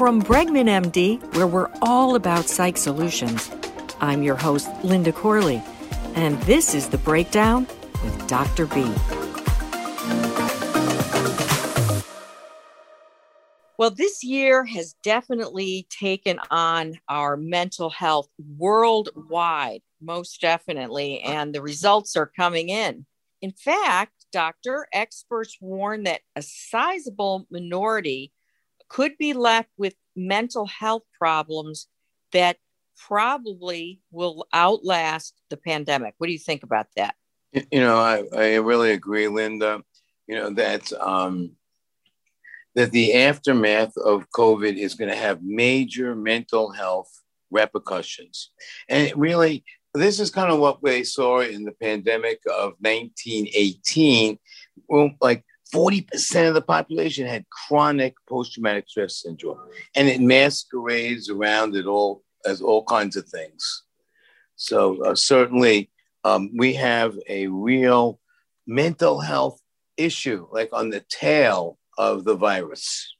From Bregman MD, where we're all about psych solutions, I'm your host, Linda Corley, and this is The Breakdown with Dr. B. Well, this year has definitely taken on our mental health worldwide, most definitely, and the results are coming in. In fact, doctor, experts warn that a sizable minority could be left with mental health problems that probably will outlast the pandemic. What do you think about that? You know, I, I really agree, Linda. You know, that um, that the aftermath of COVID is going to have major mental health repercussions. And really, this is kind of what we saw in the pandemic of 1918. Well, like 40% of the population had chronic post-traumatic stress syndrome, and it masquerades around it all as all kinds of things. So uh, certainly, um, we have a real mental health issue, like on the tail of the virus.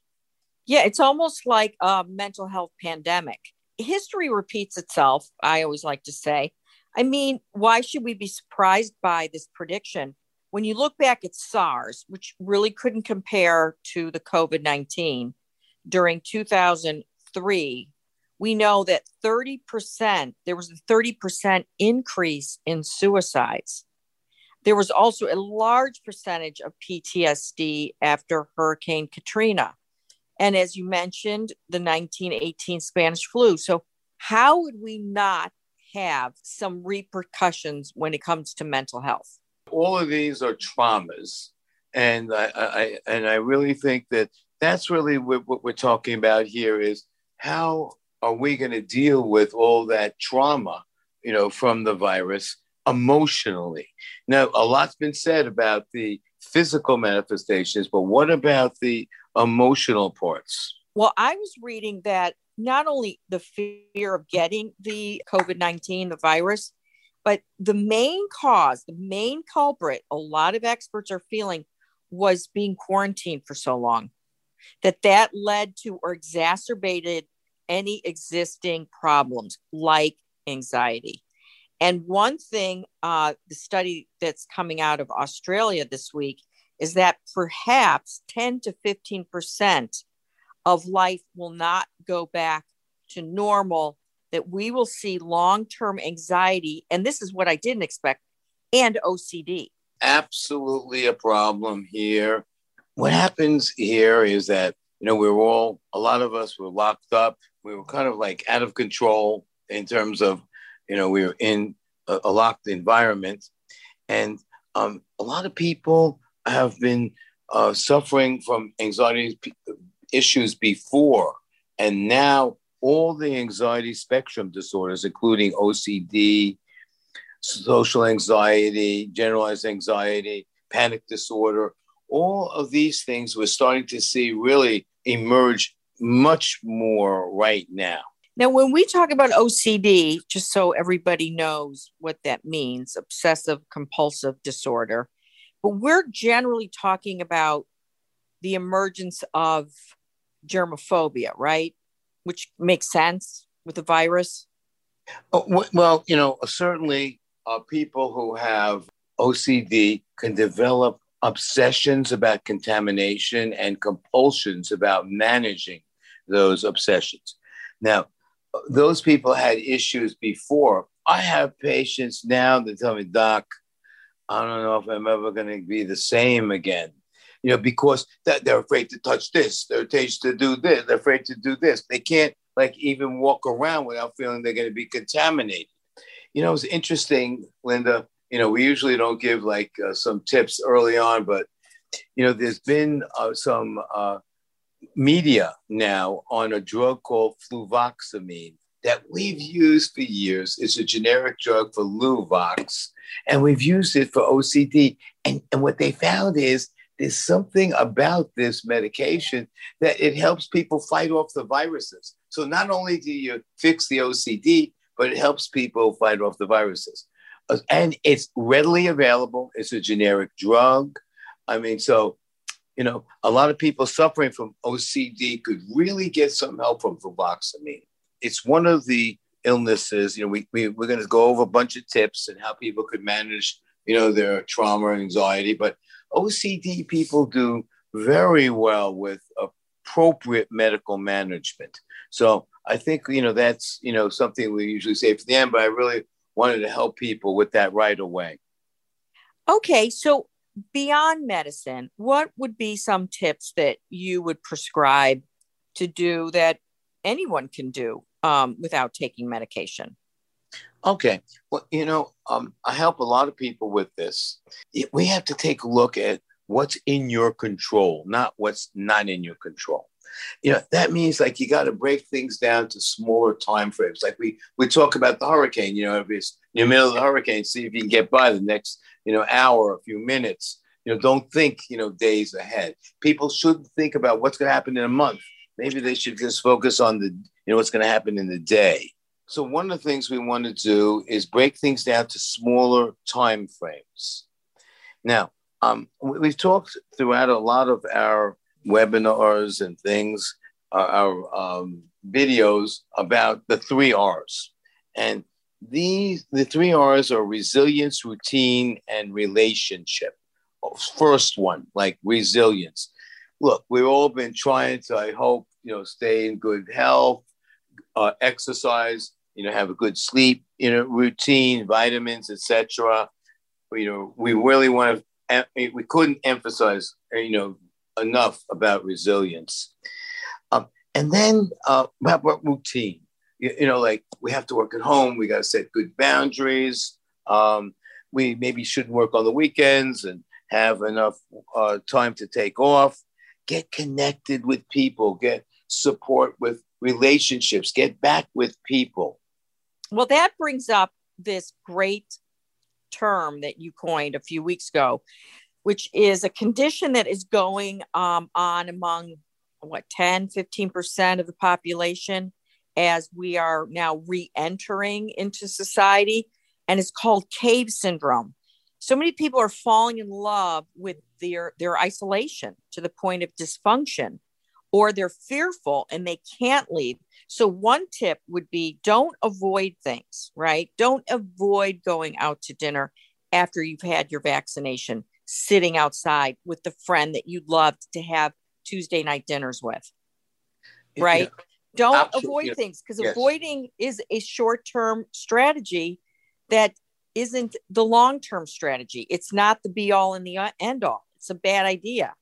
Yeah, it's almost like a mental health pandemic. History repeats itself, I always like to say. I mean, why should we be surprised by this prediction? When you look back at SARS, which really couldn't compare to the COVID 19 during 2003, we know that 30%, there was a 30% increase in suicides. There was also a large percentage of PTSD after Hurricane Katrina. And as you mentioned, the 1918 Spanish flu. So, how would we not have some repercussions when it comes to mental health? All of these are traumas. And I, I and I really think that that's really what, we're talking about here is how are we going to deal with all that trauma, you know, from the virus emotionally. Now, a lot's been said about the physical manifestations, but what about the emotional parts? Well, I was reading that not only the fear of getting the COVID 19, the virus, but the main cause, the main culprit, a lot of experts are feeling was being quarantined for so long that that led to or exacerbated any existing problems like anxiety. And one thing, uh, the study that's coming out of Australia this week is that perhaps 10 to 15% of life will not go back to normal, that we will see long term anxiety. And this is what I didn't expect and OCD. Absolutely a problem here. What happens here is that, you know, we're all, a lot of us were locked up. We were kind of like out of control in terms of you know, we were in a, a locked environment, and um, a lot of people have been uh, suffering from anxiety issues before, and now all the anxiety spectrum disorders, including OCD, social anxiety, generalized anxiety, panic disorder, all of these things we're starting to see really emerge much more right now. Now, when we talk about OCD, just so everybody knows what that means obsessive compulsive disorder, but we're generally talking about the emergence of germophobia, right? Which makes sense with the virus. Oh, well, you know, certainly uh, people who have OCD can develop obsessions about contamination and compulsions about managing those obsessions. Now, those people had issues before. I have patients now that tell me, Doc, I don't know if I'm ever going to be the same again. You know, because they're afraid to touch this, they're afraid to do this, they're afraid to do this. They can't like even walk around without feeling they're going to be contaminated. You know, it's interesting, Linda. You know, we usually don't give like uh, some tips early on, but you know, there's been uh, some uh, media now on a drug called fluvoxamine that we've used for years. It's a generic drug for Luvox, and we've used it for OCD. And, and what they found is there's something about this medication that it helps people fight off the viruses. So not only do you fix the OCD, but it helps people fight off the viruses. Uh, and it's readily available. It's a generic drug. I mean, so you know, a lot of people suffering from OCD could really get some help from fluvoxamine. It's one of the illnesses, you know, we, we, we're going to go over a bunch of tips and how people could manage, you know, their trauma and anxiety. But OCD people do very well with appropriate medical management. So I think, you know, that's, you know, something we usually say for the end, but I really wanted to help people with that right away. Okay. So beyond medicine, what would be some tips that you would prescribe to do that anyone can do um, without taking medication? Okay. Well, you know, um, I help a lot of people with this. We have to take a look at what's in your control, not what's not in your control. You know, that means like you got to break things down to smaller time frames. Like we we talk about the hurricane, you know, if it's in the middle of the hurricane, see if you can get by the next, you know, hour, a few minutes. You know, don't think, you know, days ahead. People shouldn't think about what's going to happen in a month. Maybe they should just focus on the, you know, what's going to happen in the day. So one of the things we want to do is break things down to smaller time frames. Now, um, we've talked throughout a lot of our webinars and things, uh, our um, videos about the three R's. And these, the three R's are resilience, routine, and relationship. First one, like resilience. Look, we've all been trying to, I hope, you know, stay in good health, uh, exercise, you know, have a good sleep, you know, routine, vitamins, etc. You know, we really want to we couldn't emphasize, you know, enough about resilience. Um, and then uh, about routine. You, you, know, like we have to work at home. We got to set good boundaries. Um, we maybe shouldn't work on the weekends and have enough uh, time to take off. Get connected with people. Get support with relationships. Get back with people. Well, that brings up this great term that you coined a few weeks ago, which is a condition that is going um, on among what 10, 15% of the population as we are now re entering into society. And it's called cave syndrome. So many people are falling in love with their, their isolation to the point of dysfunction, or they're fearful and they can't leave. So, one tip would be don't avoid things, right? Don't avoid going out to dinner after you've had your vaccination, sitting outside with the friend that you'd love to have Tuesday night dinners with, right? Yeah. Don't Absolutely. avoid things because yes. avoiding is a short term strategy that isn't the long term strategy. It's not the be all and the uh, end all. It's a bad idea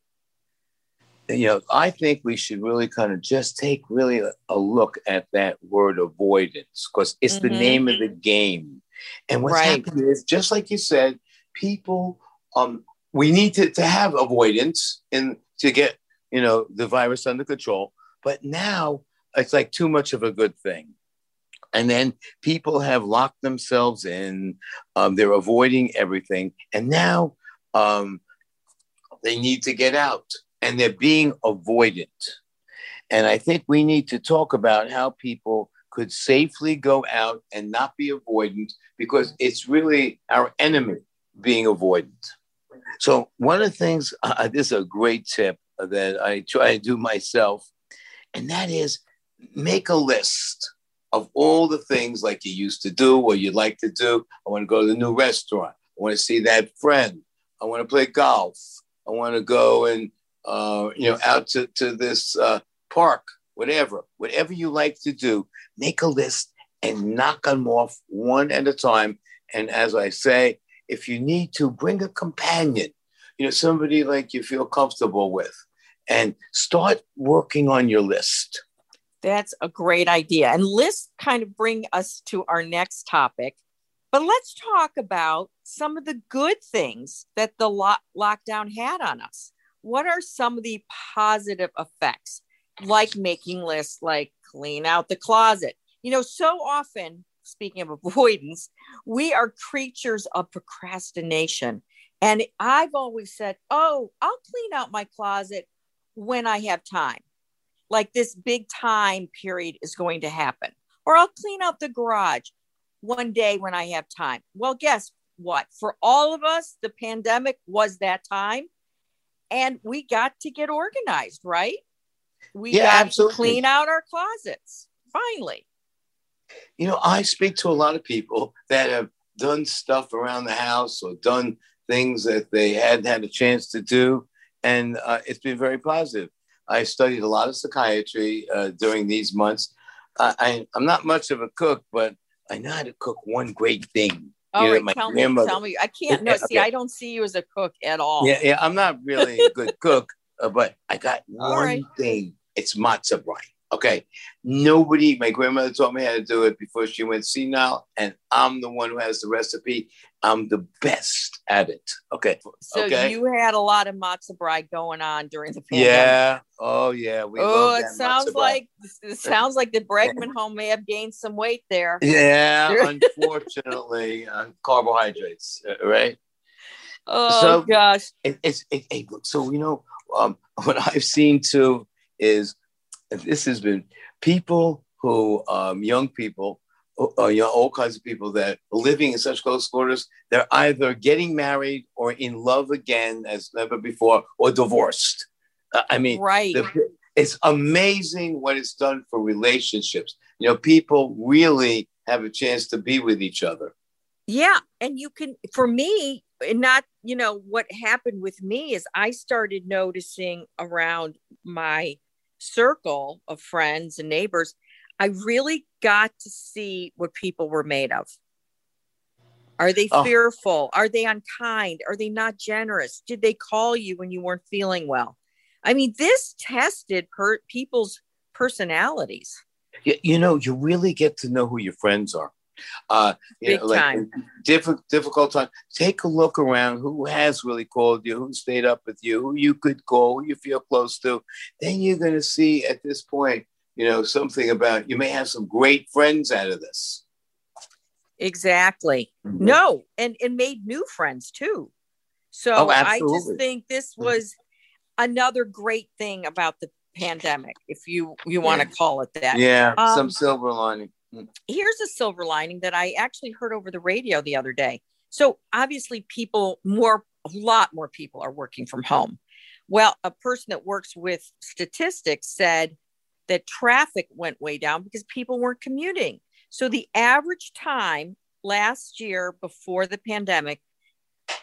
you know, I think we should really kind of just take really a, look at that word avoidance because it's mm-hmm. the name of the game. And what's right. happening is just like you said, people um we need to, to have avoidance and to get, you know, the virus under control. But now it's like too much of a good thing. And then people have locked themselves in. Um, they're avoiding everything. And now um, they need to get out and they're being avoidant. And I think we need to talk about how people could safely go out and not be avoidant because it's really our enemy being avoidant. So, one of the things, uh, this is a great tip that I try to do myself, and that is make a list of all the things like you used to do or you'd like to do. I want to go to the new restaurant. I want to see that friend. I want to play golf. I want to go and uh, you know, out to, to this uh, park, whatever, whatever you like to do, make a list and knock them off one at a time. And as I say, if you need to, bring a companion, you know, somebody like you feel comfortable with, and start working on your list. That's a great idea. And lists kind of bring us to our next topic. But let's talk about some of the good things that the lo- lockdown had on us what are some of the positive effects like making lists like clean out the closet? You know so often speaking of avoidance we are creatures of procrastination. And i've always said oh i'll clean out my closet when i have time. Like this big time period is going to happen. Or i'll clean out the garage one day when i have time. Well guess what? For all of us the pandemic was that time and we got to get organized, right? We Yeah, got absolutely. to clean out our closets finally. You know, I speak to a lot of people that have done stuff around the house or done things that they hadn't had a chance to do, and uh, it's been very positive. I studied a lot of psychiatry uh, during these months. I, I, I'm not much of a cook, but I know how to cook one great thing. All You know, right, my tell me, tell me. I can't. No, Yeah, see. I don't see you as a cook at all. Yeah, yeah, I'm not really a good cook, uh, but I got All one right. thing. It's matzo brei. Okay. Nobody, my grandmother taught me how to do it before she went senile, and I'm the one who has the recipe. I'm the best at it. Okay. So okay. you had a lot of matzo brei going on during the pandemic. yeah. Oh, yeah. We oh, it sounds like it sounds like the Bregman home may have gained some weight there. Yeah, unfortunately, uh, carbohydrates, uh, right? Oh So- gosh. it, it's it, it, so you know um, what I've seen too is this has been people who um, young people uh, you know, all kinds of people that are living in such close quarters they're either getting married or in love again as never before or divorced. Uh, I mean right. the, it's amazing what it's done for relationships. You know people really have a chance to be with each other. Yeah, and you can for me, and not you know what happened with me is I started noticing around my circle of friends and neighbors, I really got to see what people were made of. Are they Oh. fearful? Are they unkind? Are they not generous? Did they call you when you weren't feeling well? I mean, this tested per- people's personalities. you, you know, you really get to know who your friends are. Uh, you Big know, like time. difficult, difficult time. Take a look around. Who has really called you? Who stayed up with you? Who you could call? Who you feel close to? Then you're going to see at this point, you know, something about. You may have some great friends out of this. Exactly. Mhm. No, and and made new friends too. So Oh, I just think this Mhm. was another great thing about the pandemic, if you you want to call it that. Yeah, Um, some silver lining. Here's a silver lining that I actually heard over the radio the other day. So obviously, people more a lot more people are working from home. Well, a person that works with statistics said that traffic went way down because people weren't commuting. So the average time last year before the pandemic,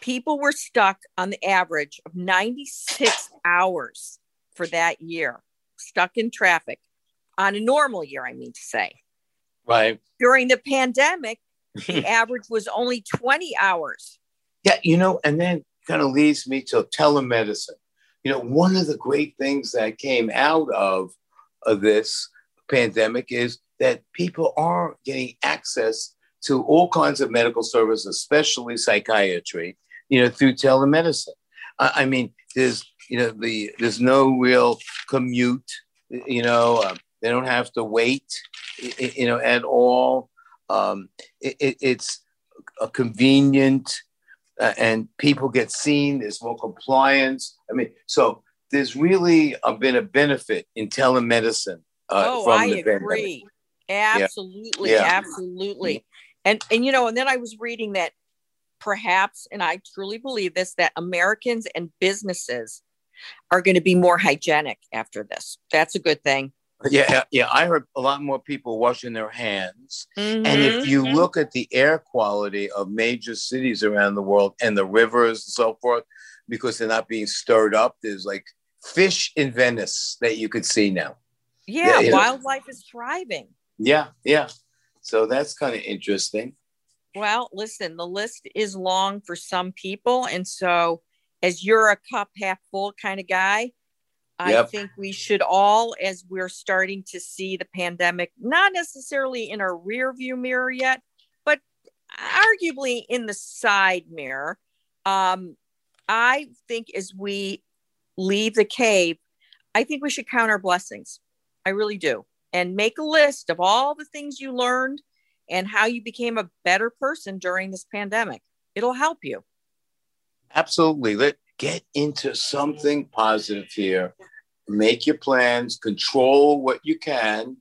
people were stuck on the average of 96 hours for that year, stuck in traffic on a normal year, I mean to say. Right. During the pandemic, the average was only 20 hours. Yeah, you know, and then kind of leads me to telemedicine. You know, one of the great things that came out of, of this pandemic is that people are getting access to all kinds of medical services, especially psychiatry, you know, through telemedicine. I, I mean, there's, you know, the there's no real commute, you know, uh, they don't have to wait, you know, at all. Um, it, it, it's a convenient, uh, and people get seen. There's more compliance. I mean, so there's really uh, been a benefit in telemedicine. Uh, oh, from I the pandemic. agree. Absolutely, Yeah. absolutely. And and you know, and then I was reading that perhaps, and I truly believe this, that Americans and businesses are going to be more hygienic after this. That's a good thing. Yeah, yeah. I heard a lot more people washing their hands. And Mhm. if you look at the air quality of major cities around the world and the rivers and so forth, because they're not being stirred up, there's like fish in Venice that you could see now. yeah, yeah, wildlife is thriving. Yeah, yeah. So that's kind of interesting. Well, listen, the list is long for some people. And so, as you're a cup half full kind of guy, I Yep. think we should all, as we're starting to see the pandemic, not necessarily in our rear view mirror yet, but arguably in the side mirror. Um, I think as we leave the cave, I think we should count our blessings. I really do. And make a list of all the things you learned and how you became a better person during this pandemic. It'll help you. Absolutely. Let get into something positive here. Make your plans, control what you can,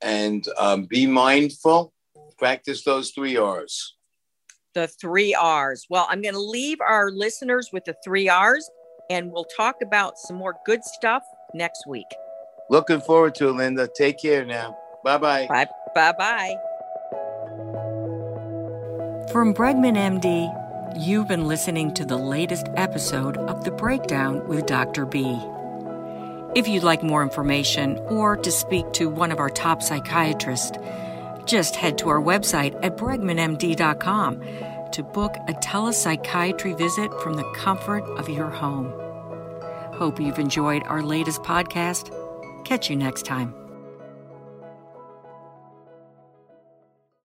and um, be mindful. Practice those three R's. The three R's. Well, I'm going to leave our listeners with the three R's and we'll talk about some more good stuff next week. Looking forward to it, Linda. Take care now. Bye-bye. Bye bye bye. From Bregman MD, you've been listening to the latest episode of The Breakdown with Dr. B. If you'd like more information or to speak to one of our top psychiatrists, just head to our website at bregmanmd.com to book a telepsychiatry visit from the comfort of your home. Hope you've enjoyed our latest podcast. Catch you next time.